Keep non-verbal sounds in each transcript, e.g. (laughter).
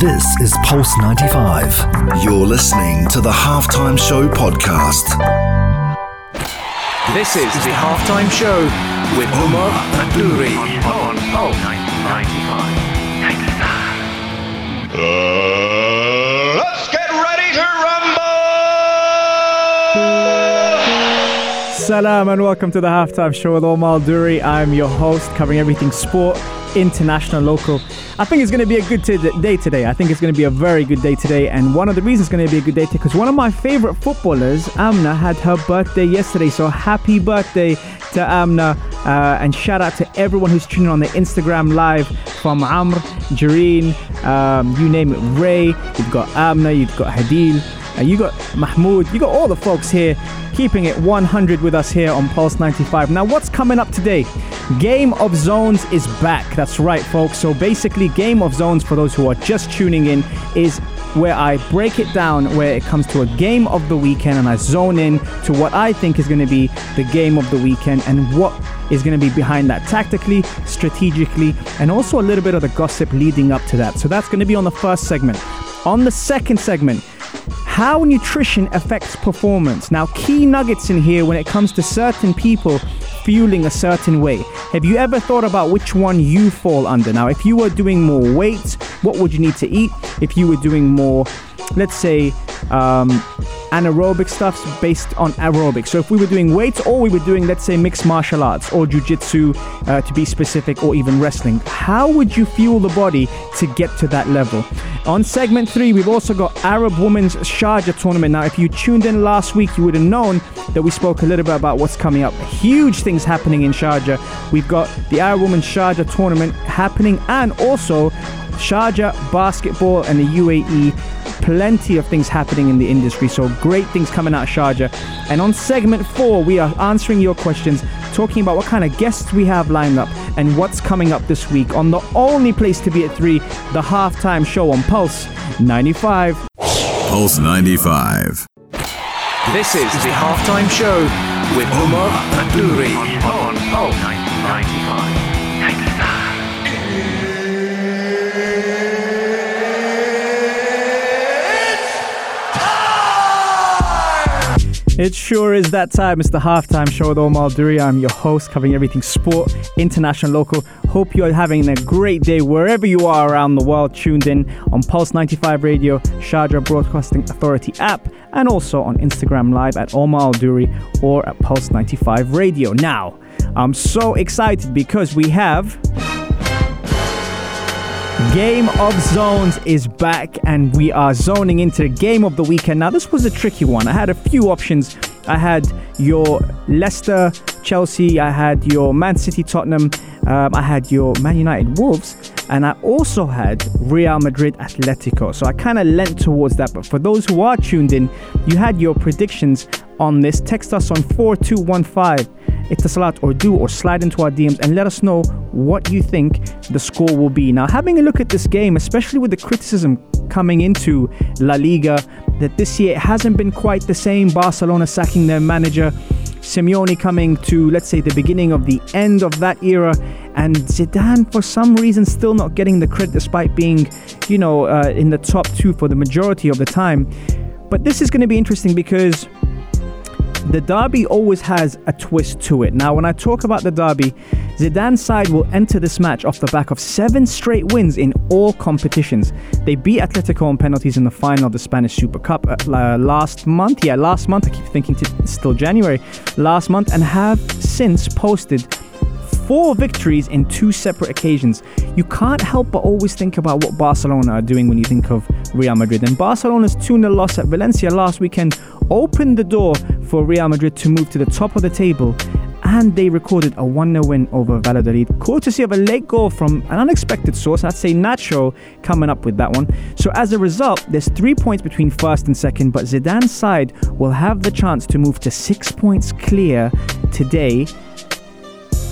This is Pulse 95. You're listening to the Halftime Show podcast. This is the Halftime Show with Omar Adouri on Pulse 95. Let's Salam and welcome to the halftime show with Omar Duri. I'm your host, covering everything sport, international, local. I think it's going to be a good t- day today. I think it's going to be a very good day today. And one of the reasons it's going to be a good day today because one of my favorite footballers, Amna, had her birthday yesterday. So happy birthday to Amna. Uh, and shout out to everyone who's tuning on the Instagram live from Amr, Jareen, um, you name it, Ray. You've got Amna, you've got Hadil. Uh, you got Mahmoud, you got all the folks here keeping it 100 with us here on Pulse 95. Now, what's coming up today? Game of Zones is back. That's right, folks. So, basically, Game of Zones, for those who are just tuning in, is where I break it down where it comes to a game of the weekend and I zone in to what I think is going to be the game of the weekend and what is going to be behind that tactically, strategically, and also a little bit of the gossip leading up to that. So, that's going to be on the first segment. On the second segment, how nutrition affects performance. Now, key nuggets in here when it comes to certain people fueling a certain way. Have you ever thought about which one you fall under? Now, if you were doing more weights, what would you need to eat? If you were doing more, let's say, um, anaerobic stuff based on aerobic. So if we were doing weights or we were doing, let's say, mixed martial arts or jujitsu uh, to be specific, or even wrestling, how would you fuel the body to get to that level? On segment three, we've also got Arab Women's Sharjah tournament. Now, if you tuned in last week, you would have known that we spoke a little bit about what's coming up. Huge things happening in Sharjah. We've got the Arab Women's Sharjah tournament happening and also Sharjah basketball and the UAE plenty of things happening in the industry. So great things coming out of Sharjah. And on segment four, we are answering your questions, talking about what kind of guests we have lined up and what's coming up this week on the only place to be at three, the halftime show on Pulse 95. Pulse 95. This is the Halftime Show with Omar Adouri on Pulse 95. It sure is that time. It's the halftime show with Omar Duri. I'm your host, covering everything sport, international, local. Hope you're having a great day wherever you are around the world. Tuned in on Pulse 95 Radio, Sharjah Broadcasting Authority app, and also on Instagram Live at Omar Duri or at Pulse 95 Radio. Now, I'm so excited because we have. Game of Zones is back and we are zoning into the game of the weekend. Now, this was a tricky one. I had a few options. I had your Leicester, Chelsea, I had your Man City, Tottenham, um, I had your Man United, Wolves, and I also had Real Madrid, Atletico. So I kind of leant towards that. But for those who are tuned in, you had your predictions on this. Text us on 4215 Etisalat or do or slide into our DMs and let us know what you think the score will be. Now, having a look at this game, especially with the criticism coming into La Liga, that this year it hasn't been quite the same. Barcelona sacking their manager, Simeone coming to, let's say, the beginning of the end of that era, and Zidane, for some reason, still not getting the credit despite being, you know, uh, in the top two for the majority of the time. But this is going to be interesting because the derby always has a twist to it. Now, when I talk about the derby, Zidane's side will enter this match off the back of seven straight wins in all competitions. They beat Atletico on penalties in the final of the Spanish Super Cup uh, last month. Yeah, last month. I keep thinking it's still January. Last month, and have since posted four victories in two separate occasions. You can't help but always think about what Barcelona are doing when you think of Real Madrid. And Barcelona's 2 0 loss at Valencia last weekend opened the door for Real Madrid to move to the top of the table. And they recorded a 1 0 win over Valladolid, courtesy of a late goal from an unexpected source. I'd say Nacho coming up with that one. So, as a result, there's three points between first and second, but Zidane's side will have the chance to move to six points clear today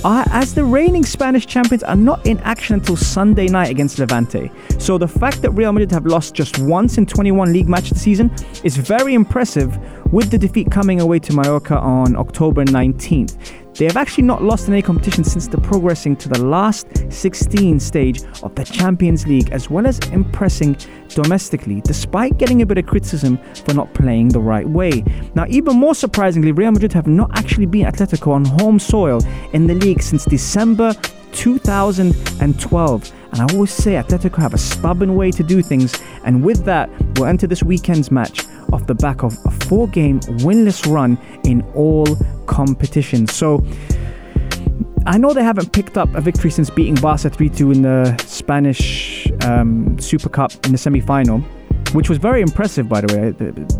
are, as the reigning Spanish champions are not in action until Sunday night against Levante. So the fact that Real Madrid have lost just once in 21 league matches this season is very impressive with the defeat coming away to Mallorca on October 19th. They have actually not lost in any competition since the progressing to the last 16 stage of the Champions League, as well as impressing domestically, despite getting a bit of criticism for not playing the right way. Now, even more surprisingly, Real Madrid have not actually beaten Atletico on home soil in the league since December 2012. And I always say Atletico have a stubborn way to do things, and with that, we'll enter this weekend's match off the back of a four game winless run in all competitions. So, I know they haven't picked up a victory since beating Barca 3 2 in the Spanish um, Super Cup in the semi final, which was very impressive, by the way.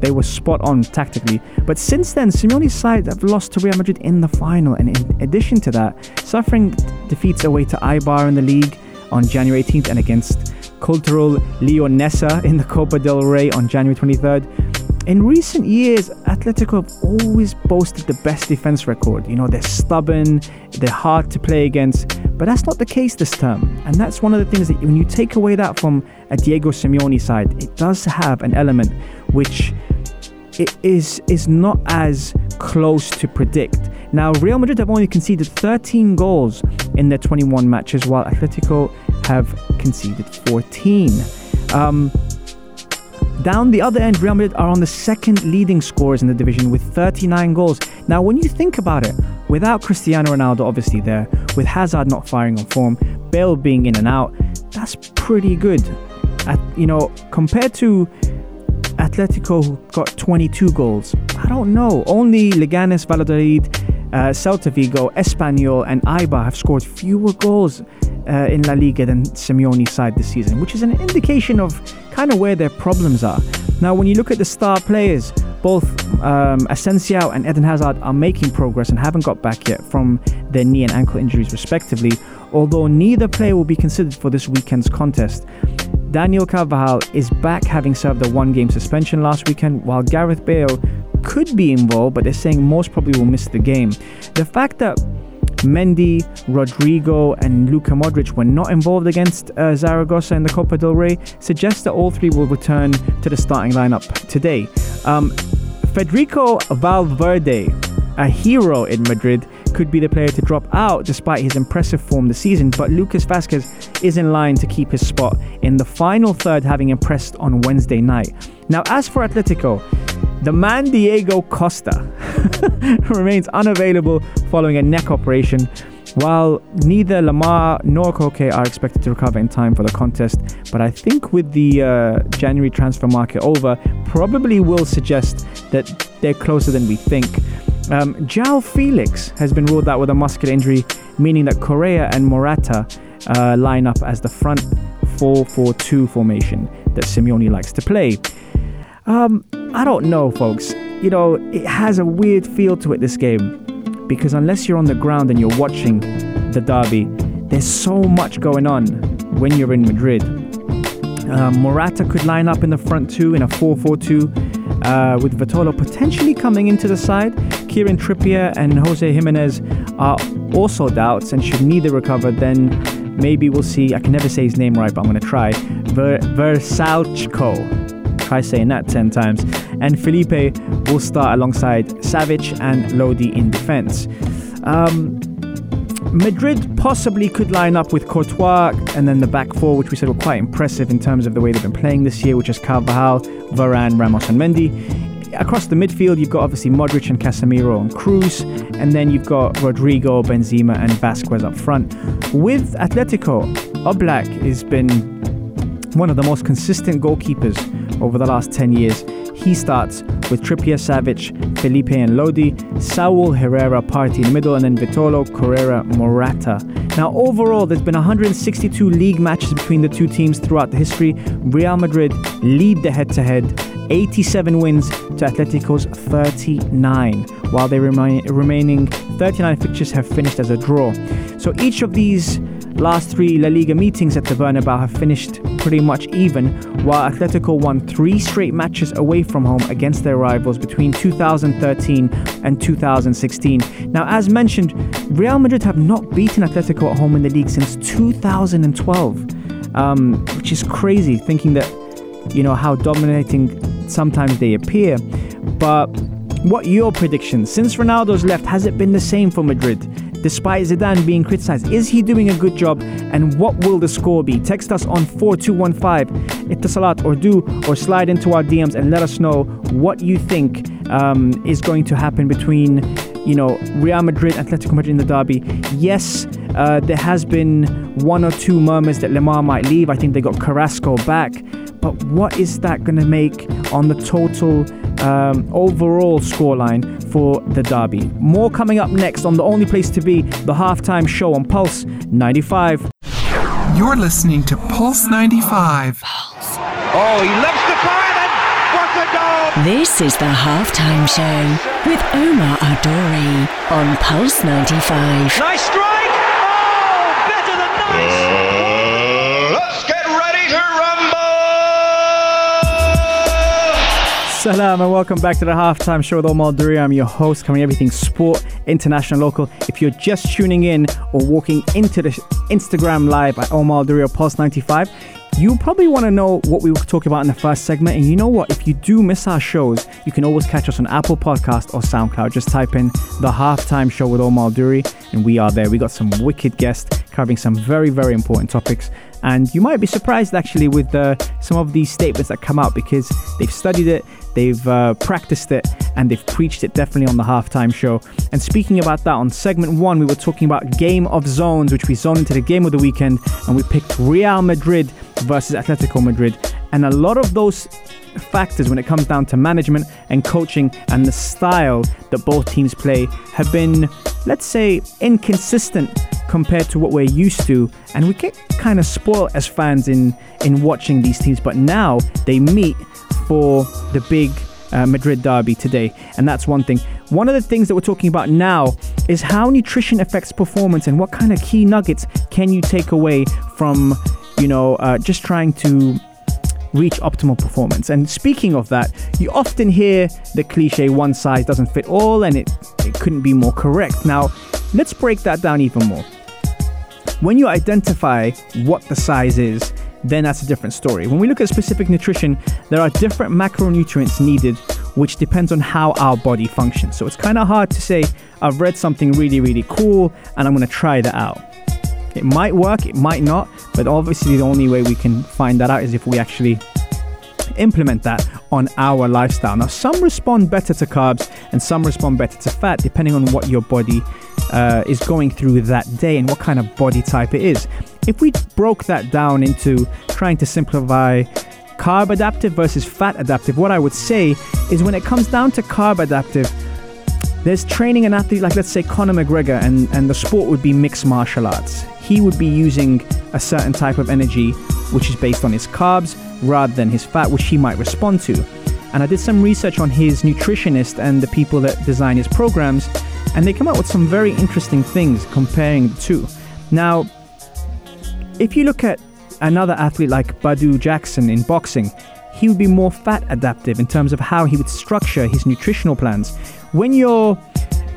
They were spot on tactically. But since then, Simeone's side have lost to Real Madrid in the final. And in addition to that, suffering defeats away to Eibar in the league on January 18th and against Cultural Leonesa in the Copa del Rey on January 23rd. In recent years, Atletico have always boasted the best defense record. You know, they're stubborn, they're hard to play against, but that's not the case this term. And that's one of the things that when you take away that from a Diego Simeone side, it does have an element which it is is not as close to predict. Now, Real Madrid have only conceded 13 goals in their 21 matches, while Atletico have conceded 14. Um, down the other end, Real Madrid are on the second leading scorers in the division with 39 goals. Now, when you think about it, without Cristiano Ronaldo obviously there, with Hazard not firing on form, Bale being in and out, that's pretty good. At, you know, compared to Atletico, who got 22 goals, I don't know. Only Leganes, Valladolid, uh, Celta Vigo, Espanyol, and Eibar have scored fewer goals uh, in La Liga than Simeone's side this season, which is an indication of kind of where their problems are. Now, when you look at the star players, both um, Asensio and Eden Hazard are making progress and haven't got back yet from their knee and ankle injuries, respectively, although neither player will be considered for this weekend's contest. Daniel Carvajal is back having served a one game suspension last weekend, while Gareth Bale could be involved, but they're saying most probably will miss the game. The fact that Mendy, Rodrigo, and Luka Modric were not involved against uh, Zaragoza in the Copa del Rey suggests that all three will return to the starting lineup today. Um, Federico Valverde, a hero in Madrid, could be the player to drop out despite his impressive form this season, but Lucas Vázquez is in line to keep his spot in the final third, having impressed on Wednesday night. Now, as for Atletico, the man Diego Costa (laughs) remains unavailable following a neck operation, while neither Lemar nor Koke are expected to recover in time for the contest. But I think with the uh, January transfer market over, probably will suggest that they're closer than we think. Um, João Felix has been ruled out with a muscular injury, meaning that Correa and Morata uh, line up as the front 4 4 2 formation that Simeone likes to play. Um, I don't know, folks. You know, it has a weird feel to it, this game, because unless you're on the ground and you're watching the derby, there's so much going on when you're in Madrid. Uh, Morata could line up in the front two in a 4 4 2, uh, with Vitolo potentially coming into the side. Kieran Trippier and Jose Giménez are also doubts, and should neither recover, then maybe we'll see. I can never say his name right, but I'm going to try. Ver- Vrsaljko Try saying that 10 times. And Felipe will start alongside Savic and Lodi in defense. Um, Madrid possibly could line up with Courtois and then the back four, which we said were quite impressive in terms of the way they've been playing this year, which is Carvajal, Varane, Ramos, and Mendy. Across the midfield, you've got obviously Modric and Casemiro and Kroos, and then you've got Rodrigo, Benzema, and Vasquez up front. With Atletico, Oblak has been one of the most consistent goalkeepers over the last 10 years. He starts with Trippier, Savic, Felipe, and Lodi, Saul, Herrera, Partey in the middle, and then Vitolo, Correa, Morata. Now, overall, there's been 162 league matches between the two teams throughout the history. Real Madrid lead the head to head, 87 wins to Atletico's 39, while the remi- remaining 39 fixtures have finished as a draw. So each of these Last three La Liga meetings at the Bernabeu have finished pretty much even, while Atletico won three straight matches away from home against their rivals between 2013 and 2016. Now, as mentioned, Real Madrid have not beaten Atletico at home in the league since 2012, um, which is crazy thinking that, you know, how dominating sometimes they appear. But what your predictions? Since Ronaldo's left, has it been the same for Madrid? Despite Zidane being criticised, is he doing a good job? And what will the score be? Text us on 4215 Etisalat or do or slide into our DMs and let us know what you think um, is going to happen between you know Real Madrid, Atletico Madrid in the derby. Yes, uh, there has been one or two murmurs that Lemar might leave. I think they got Carrasco back, but what is that going to make on the total um, overall scoreline for the derby? More coming up next on the only place to be, the halftime show on Pulse 95. You're listening to Pulse 95. Oh, he loves the fire then. What a goal! This is the halftime show with Omar Adori on Pulse 95. Nice strike! Oh, better than nice! Salam and welcome back to the halftime show with Omar Duri. I'm your host, covering everything sport, international, local. If you're just tuning in or walking into the Instagram live at Omar Duri or Pulse 95, you probably want to know what we were talking about in the first segment. And you know what? If you do miss our shows, you can always catch us on Apple Podcast or SoundCloud. Just type in the halftime show with Omar Duri, and we are there. We got some wicked guests covering some very, very important topics. And you might be surprised actually with uh, some of these statements that come out because they've studied it, they've uh, practiced it, and they've preached it definitely on the halftime show. And speaking about that, on segment one, we were talking about Game of Zones, which we zoned into the game of the weekend, and we picked Real Madrid versus Atletico Madrid. And a lot of those factors when it comes down to management and coaching and the style that both teams play have been, let's say, inconsistent compared to what we're used to. And we get kind of spoiled as fans in, in watching these teams. But now they meet for the big uh, Madrid derby today. And that's one thing. One of the things that we're talking about now is how nutrition affects performance and what kind of key nuggets can you take away from, you know, uh, just trying to reach optimal performance. And speaking of that, you often hear the cliche one size doesn't fit all and it, it couldn't be more correct. Now, let's break that down even more. When you identify what the size is, then that's a different story. When we look at specific nutrition, there are different macronutrients needed, which depends on how our body functions. So it's kind of hard to say, I've read something really, really cool and I'm going to try that out. It might work, it might not, but obviously the only way we can find that out is if we actually implement that on our lifestyle. Now, some respond better to carbs and some respond better to fat, depending on what your body uh, is going through that day and what kind of body type it is. If we broke that down into trying to simplify carb adaptive versus fat adaptive, what I would say is when it comes down to carb adaptive, there's training an athlete like let's say Conor McGregor and, and the sport would be mixed martial arts. He would be using a certain type of energy which is based on his carbs rather than his fat, which he might respond to. And I did some research on his nutritionist and the people that design his programs, and they come up with some very interesting things comparing the two. Now, if you look at another athlete like Badou Jackson in boxing, he would be more fat adaptive in terms of how he would structure his nutritional plans. When you're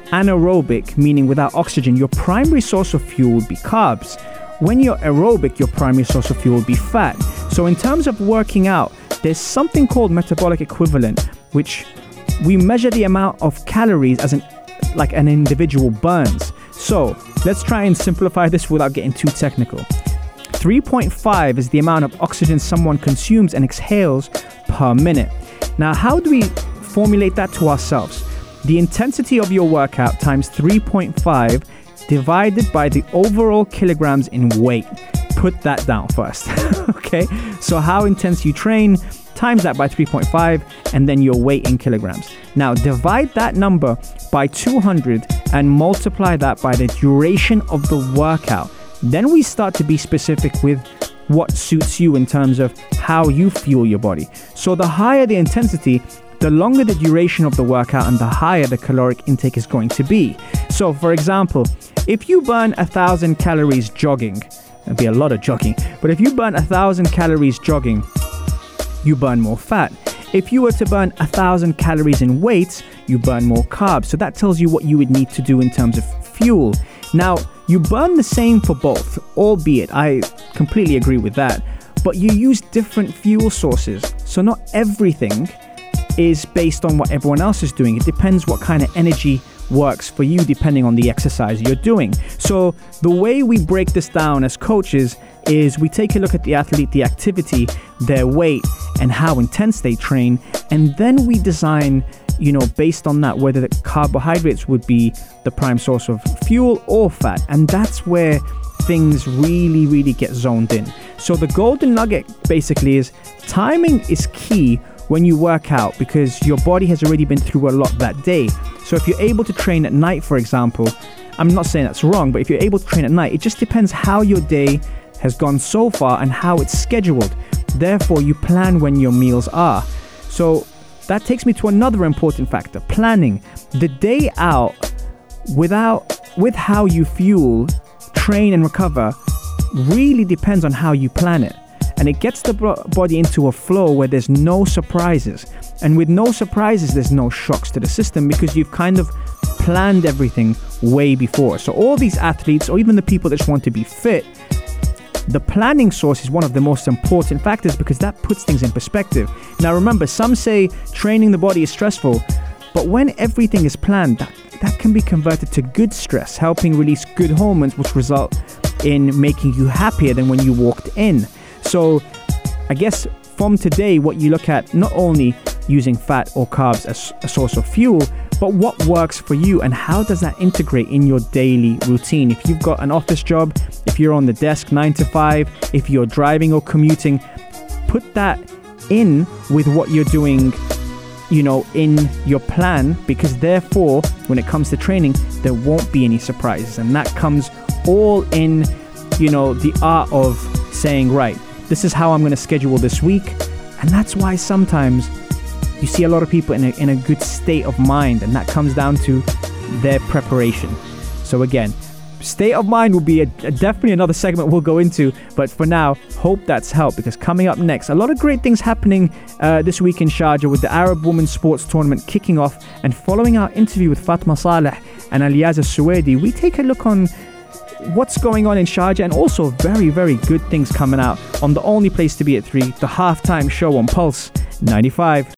anaerobic, meaning without oxygen, your primary source of fuel would be carbs. When you're aerobic, your primary source of fuel would be fat. So, in terms of working out, there's something called metabolic equivalent, which we measure the amount of calories as an like an individual burns. So, let's try and simplify this without getting too technical. 3.5 is the amount of oxygen someone consumes and exhales per minute. Now, how do we formulate that to ourselves? The intensity of your workout times 3.5 divided by the overall kilograms in weight. Put that down first. (laughs) okay? So, how intense you train, times that by 3.5, and then your weight in kilograms. Now, divide that number by 200 and multiply that by the duration of the workout. Then we start to be specific with what suits you in terms of how you fuel your body. So, the higher the intensity, the longer the duration of the workout and the higher the caloric intake is going to be. So, for example, if you burn a thousand calories jogging, it'd be a lot of jogging, but if you burn a thousand calories jogging, you burn more fat. If you were to burn a thousand calories in weights, you burn more carbs. So that tells you what you would need to do in terms of fuel. Now, you burn the same for both, albeit I completely agree with that, but you use different fuel sources. So not everything is based on what everyone else is doing. It depends what kind of energy works for you depending on the exercise you're doing. So, the way we break this down as coaches is we take a look at the athlete, the activity, their weight, and how intense they train, and then we design, you know, based on that, whether the carbohydrates would be the prime source of fuel or fat. And that's where things really, really get zoned in. So, the golden nugget basically is timing is key when you work out because your body has already been through a lot that day. So if you're able to train at night, for example, I'm not saying that's wrong, but if you're able to train at night, it just depends how your day has gone so far and how it's scheduled. Therefore, you plan when your meals are. So that takes me to another important factor planning. The day out without with how you fuel, train and recover really depends on how you plan it and it gets the body into a flow where there's no surprises. And with no surprises, there's no shocks to the system because you've kind of planned everything way before. So, all these athletes, or even the people that just want to be fit, the planning source is one of the most important factors because that puts things in perspective. Now, remember, some say training the body is stressful, but when everything is planned, that, that can be converted to good stress, helping release good hormones, which result in making you happier than when you walked in. So, I guess from today, what you look at not only using fat or carbs as a source of fuel, but what works for you and how does that integrate in your daily routine? If you've got an office job, if you're on the desk nine to five, if you're driving or commuting, put that in with what you're doing you know in your plan because therefore when it comes to training there won't be any surprises and that comes all in you know the art of saying right this is how I'm going to schedule this week. And that's why sometimes you see a lot of people in a, in a good state of mind, and that comes down to their preparation. So, again, state of mind will be a, a, definitely another segment we'll go into. But for now, hope that's helped because coming up next, a lot of great things happening uh, this week in Sharjah with the Arab Women's Sports Tournament kicking off. And following our interview with Fatma Saleh and Aljazi Suwaidi, we take a look on what's going on in Sharjah and also very, very good things coming out on the only place to be at 3, the halftime show on Pulse 95.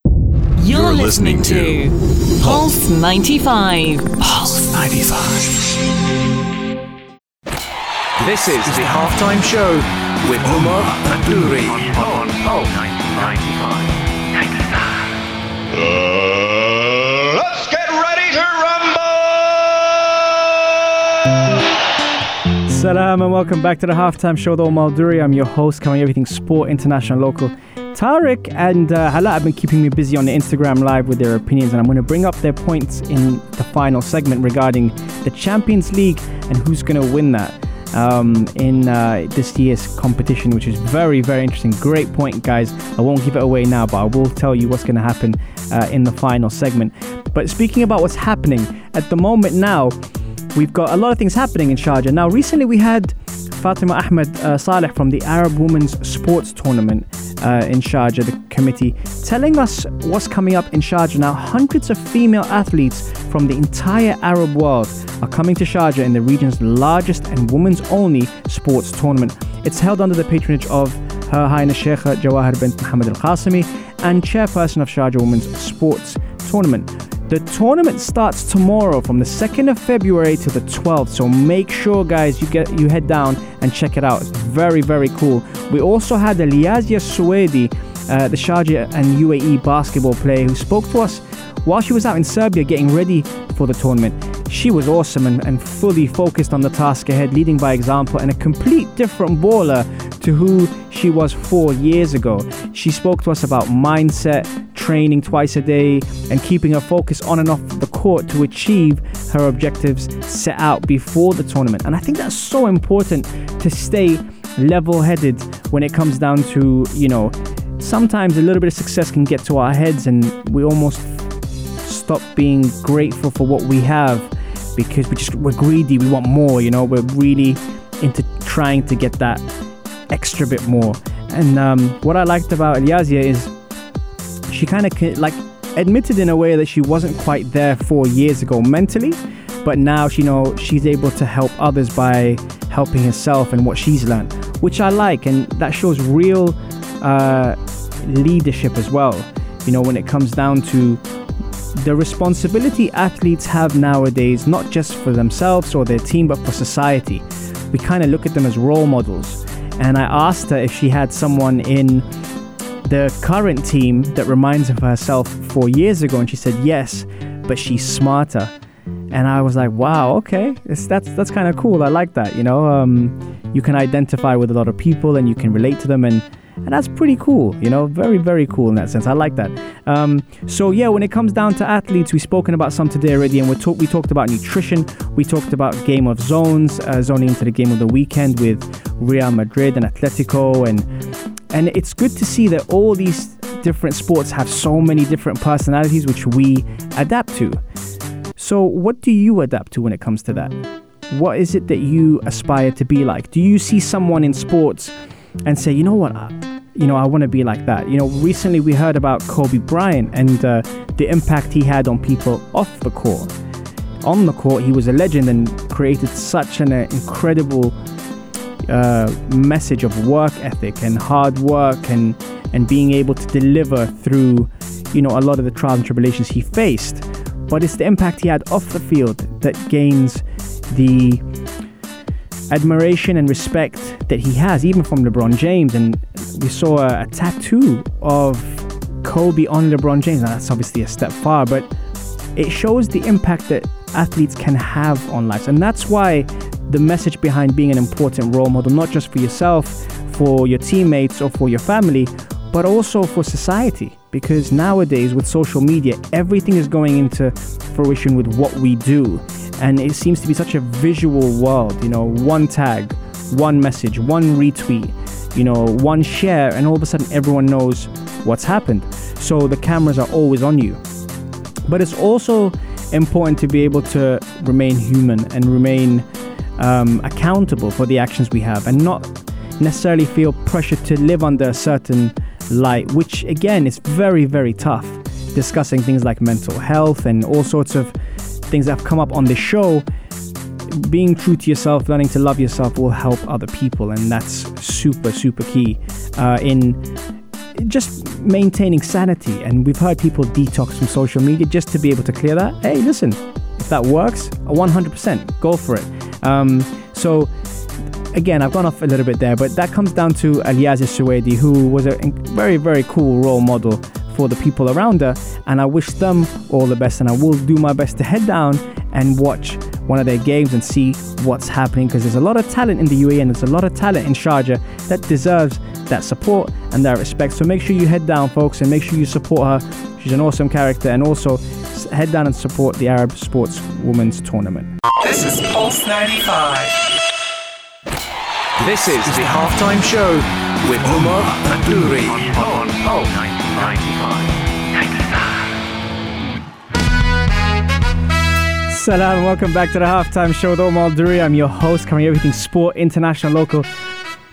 You're, You're listening, listening to Pulse 95. Pulse 95. This is the halftime show with Omar Adouri on Pulse 95. let's Salam and welcome back to the halftime show, the Malduri. I'm your host, covering everything sport, international, local. Tariq and uh, Hala have been keeping me busy on the Instagram live with their opinions, and I'm going to bring up their points in the final segment regarding the Champions League and who's going to win that um, in uh, this year's competition, which is very, very interesting. Great point, guys. I won't give it away now, but I will tell you what's going to happen uh, in the final segment. But speaking about what's happening at the moment now, we've got a lot of things happening in Sharjah. Now, recently we had Fatima Ahmed uh, Saleh from the Arab Women's Sports Tournament uh, in Sharjah, the committee, telling us what's coming up in Sharjah. Now, hundreds of female athletes from the entire Arab world are coming to Sharjah in the region's largest and women's only sports tournament. It's held under the patronage of Her Highness Sheikha Jawahir bint Mohammed Al Qasimi and chairperson of Sharjah Women's Sports Tournament. The tournament starts tomorrow from the 2nd of February to the 12th. So make sure guys you get you head down and check it out. It's very very cool. We also had Aljazi Suwaidi, uh, the Sharjah and UAE basketball player who spoke to us while she was out in Serbia getting ready for the tournament. She was awesome and, and fully focused on the task ahead, leading by example and a complete different baller to who she was four years ago. She spoke to us about mindset, training twice a day, and keeping her focus on and off the court to achieve her objectives set out before the tournament. And I think that's so important to stay level headed when it comes down to, you know, sometimes a little bit of success can get to our heads and we almost stop being grateful for what we have because we just we're greedy we want more you know we're really into trying to get that extra bit more and um, what i liked about Aljazi is she kind of like admitted in a way that she wasn't quite there four years ago mentally but now you know she's able to help others by helping herself and what she's learned which i like and that shows real uh, leadership as well you know, when it comes down to the responsibility athletes have nowadays, not just for themselves or their team, but for society. We kind of look at them as role models. And I asked her if she had someone in the current team that reminds her of herself four years ago, and she said yes, but she's smarter. And I was like, wow, okay, it's, that's that's kind of cool. I like that. You know, um, you can identify with a lot of people and you can relate to them, and and that's pretty cool. You know, very very cool in that sense. I like that. Um, so yeah, when it comes down to athletes, we've spoken about some today already, and we talked we talked about nutrition. We talked about game of zones, uh, zoning into the game of the weekend with Real Madrid and Atletico, and and it's good to see that all these different sports have so many different personalities which we adapt to. So, what do you adapt to when it comes to that? What is it that you aspire to be like? Do you see someone in sports and say, you know what, I, you know, I want to be like that? You know, recently we heard about Kobe Bryant and uh, the impact he had on people off the court. On the court, he was a legend and created such an uh, incredible uh, message of work ethic and hard work and and being able to deliver through, you know, a lot of the trials and tribulations he faced but it's the impact he had off the field that gains the admiration and respect that he has, even from LeBron James. And we saw a, a tattoo of Kobe on LeBron James. Now, that's obviously a step far, but it shows the impact that athletes can have on lives. And that's why the message behind being an important role model, not just for yourself, for your teammates, or for your family, but also for society because nowadays with social media, everything is going into fruition with what we do. And it seems to be such a visual world, you know, one tag, one message, one retweet, you know, one share, and all of a sudden everyone knows what's happened. So the cameras are always on you. But it's also important to be able to remain human and remain um, accountable for the actions we have and not necessarily feel pressure to live under a certain light, which again is very, very tough. Discussing things like mental health and all sorts of things that have come up on this show. Being true to yourself, learning to love yourself will help other people, and that's super, super key uh, in just maintaining sanity. And we've heard people detox from social media just to be able to clear that. Hey, listen, that works, 100% go for it. Um, so again, I've gone off a little bit there, but that comes down to Aljazi Suwaidi, who was a very, very cool role model for the people around her. And I wish them all the best. And I will do my best to head down and watch one of their games and see what's happening because there's a lot of talent in the UAE and there's a lot of talent in Sharjah that deserves that support and that respect. So make sure you head down, folks, and make sure you support her. She's an awesome character. And also head down and support the Arab Sports Women's Tournament. This is Pulse 95. This is the halftime show with Umar Adouri on Pulse 95. Salam, welcome back to the halftime show with Omar Duri. I'm your host, covering everything sport, international, local.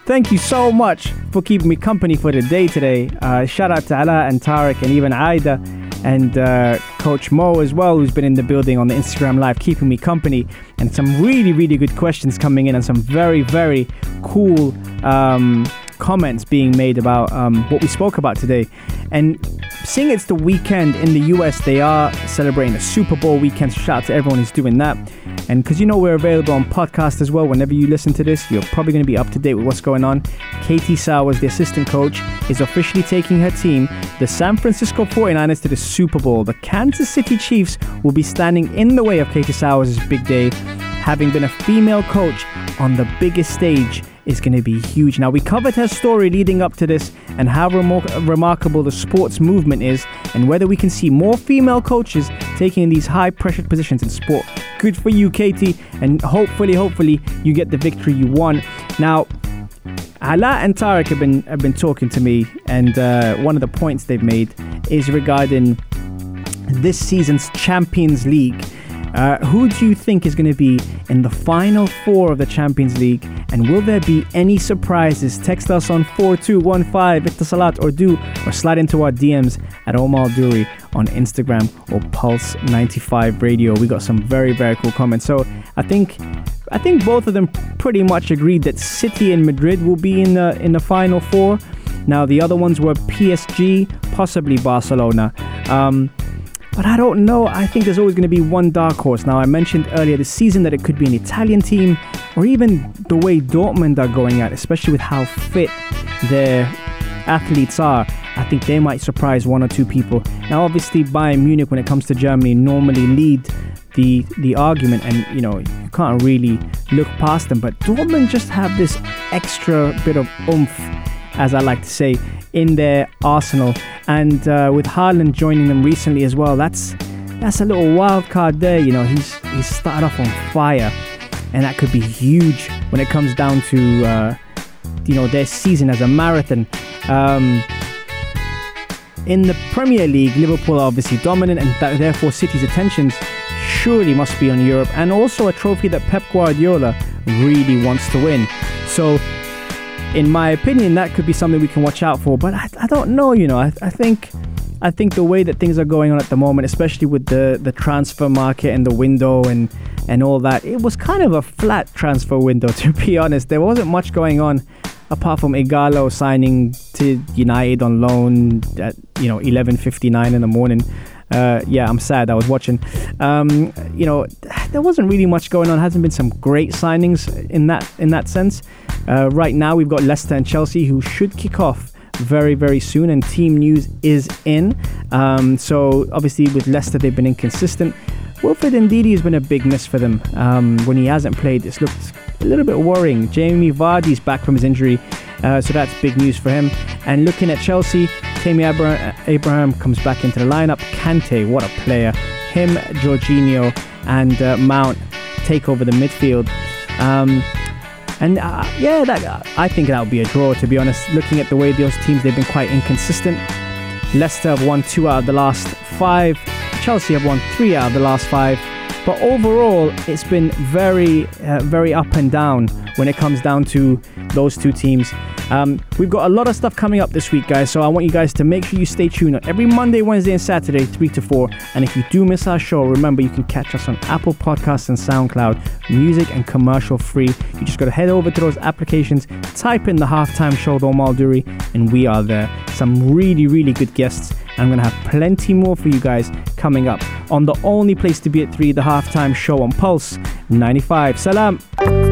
Thank you so much for keeping me company for the day today. Uh, shout out to Ala and Tariq and even Aida and uh, Coach Mo as well, who's been in the building on the Instagram Live, keeping me company. And some really, really good questions coming in, and some very, very cool um, comments being made about um, what we spoke about today. And seeing it's the weekend in the US, they are celebrating the Super Bowl weekend. Shout out to everyone who's doing that. And because you know we're available on podcast as well, whenever you listen to this, you're probably going to be up to date with what's going on. Katie Sowers, the assistant coach, is officially taking her team, the San Francisco 49ers, to the Super Bowl. The Kansas City Chiefs will be standing in the way of Katie Sowers' big day, having been a female coach on the biggest stage is going to be huge. Now, we covered her story leading up to this and how remar- remarkable the sports movement is, and whether we can see more female coaches taking these high pressured positions in sport. Good for you, Katie, and hopefully, hopefully, you get the victory you want. Now, Ala and Tariq have been have been talking to me, and uh, one of the points they've made is regarding this season's Champions League. Uh, who do you think is going to be in the final four of the Champions League? And will there be any surprises? Text us on 4215 Salat or do or slide into our DMs at Omar Duri on Instagram or Pulse 95 Radio. We got some very very cool comments. So I think I think both of them pretty much agreed that City and Madrid will be in the in the final four. Now, the other ones were PSG, possibly Barcelona. Um, but I don't know. I think there's always going to be one dark horse. Now, I mentioned earlier this season that it could be an Italian team, or even the way Dortmund are going at, especially with how fit their athletes are. I think they might surprise one or two people. Now, obviously, Bayern Munich, when it comes to Germany, normally lead the the argument, and you know you can't really look past them. But Dortmund just have this extra bit of oomph, as I like to say, in their arsenal. And uh, with Haaland joining them recently as well, that's that's a little wild card there. You know, he's he's started off on fire, and that could be huge when it comes down to uh, you know their season as a marathon. Um, in the Premier League, Liverpool are obviously dominant, and th- therefore City's attentions surely must be on Europe, and also a trophy that Pep Guardiola really wants to win. So, in my opinion, that could be something we can watch out for. But I, I don't know, you know, I, I think. I think the way that things are going on at the moment, especially with the, the transfer market and the window and, and all that, it was kind of a flat transfer window, (laughs) to be honest. There wasn't much going on apart from Ighalo signing to United on loan at you know 11:59 in the morning. Uh, yeah, I'm sad. I was watching. Um, you know, there wasn't really much going on. Hasn't been some great signings in that in that sense. Uh, right now, we've got Leicester and Chelsea who should kick off very very soon, and team news is in. Um, so obviously, with Leicester, they've been inconsistent. Wilfred Ndidi has been a big miss for them. Um, when he hasn't played, it's looked a little bit worrying. Jamie Vardy's back from his injury, uh, so that's big news for him. And looking at Chelsea, Tammy Abraham, comes back into the lineup. Kante, what a player. Him, Jorginho, and uh, Mount take over the midfield. Um, and uh, yeah, that, I think that would be a draw, to be honest. Looking at the way those teams, they've been quite inconsistent. Leicester have won two out of the last five. Chelsea have won three out of the last five. But overall, it's been very, uh, very up and down when it comes down to those two teams. Um, we've got a lot of stuff coming up this week, guys. So I want you guys to make sure you stay tuned every Monday, Wednesday, and Saturday, 3 to 4. And if you do miss our show, remember you can catch us on Apple Podcasts and SoundCloud, music and commercial free. You just got to head over to those applications, type in the halftime show with Omar Duri, and we are there. Some really, really good guests. I'm going to have plenty more for you guys coming up on the only place to be at 3, the halftime show on Pulse 95. Salam.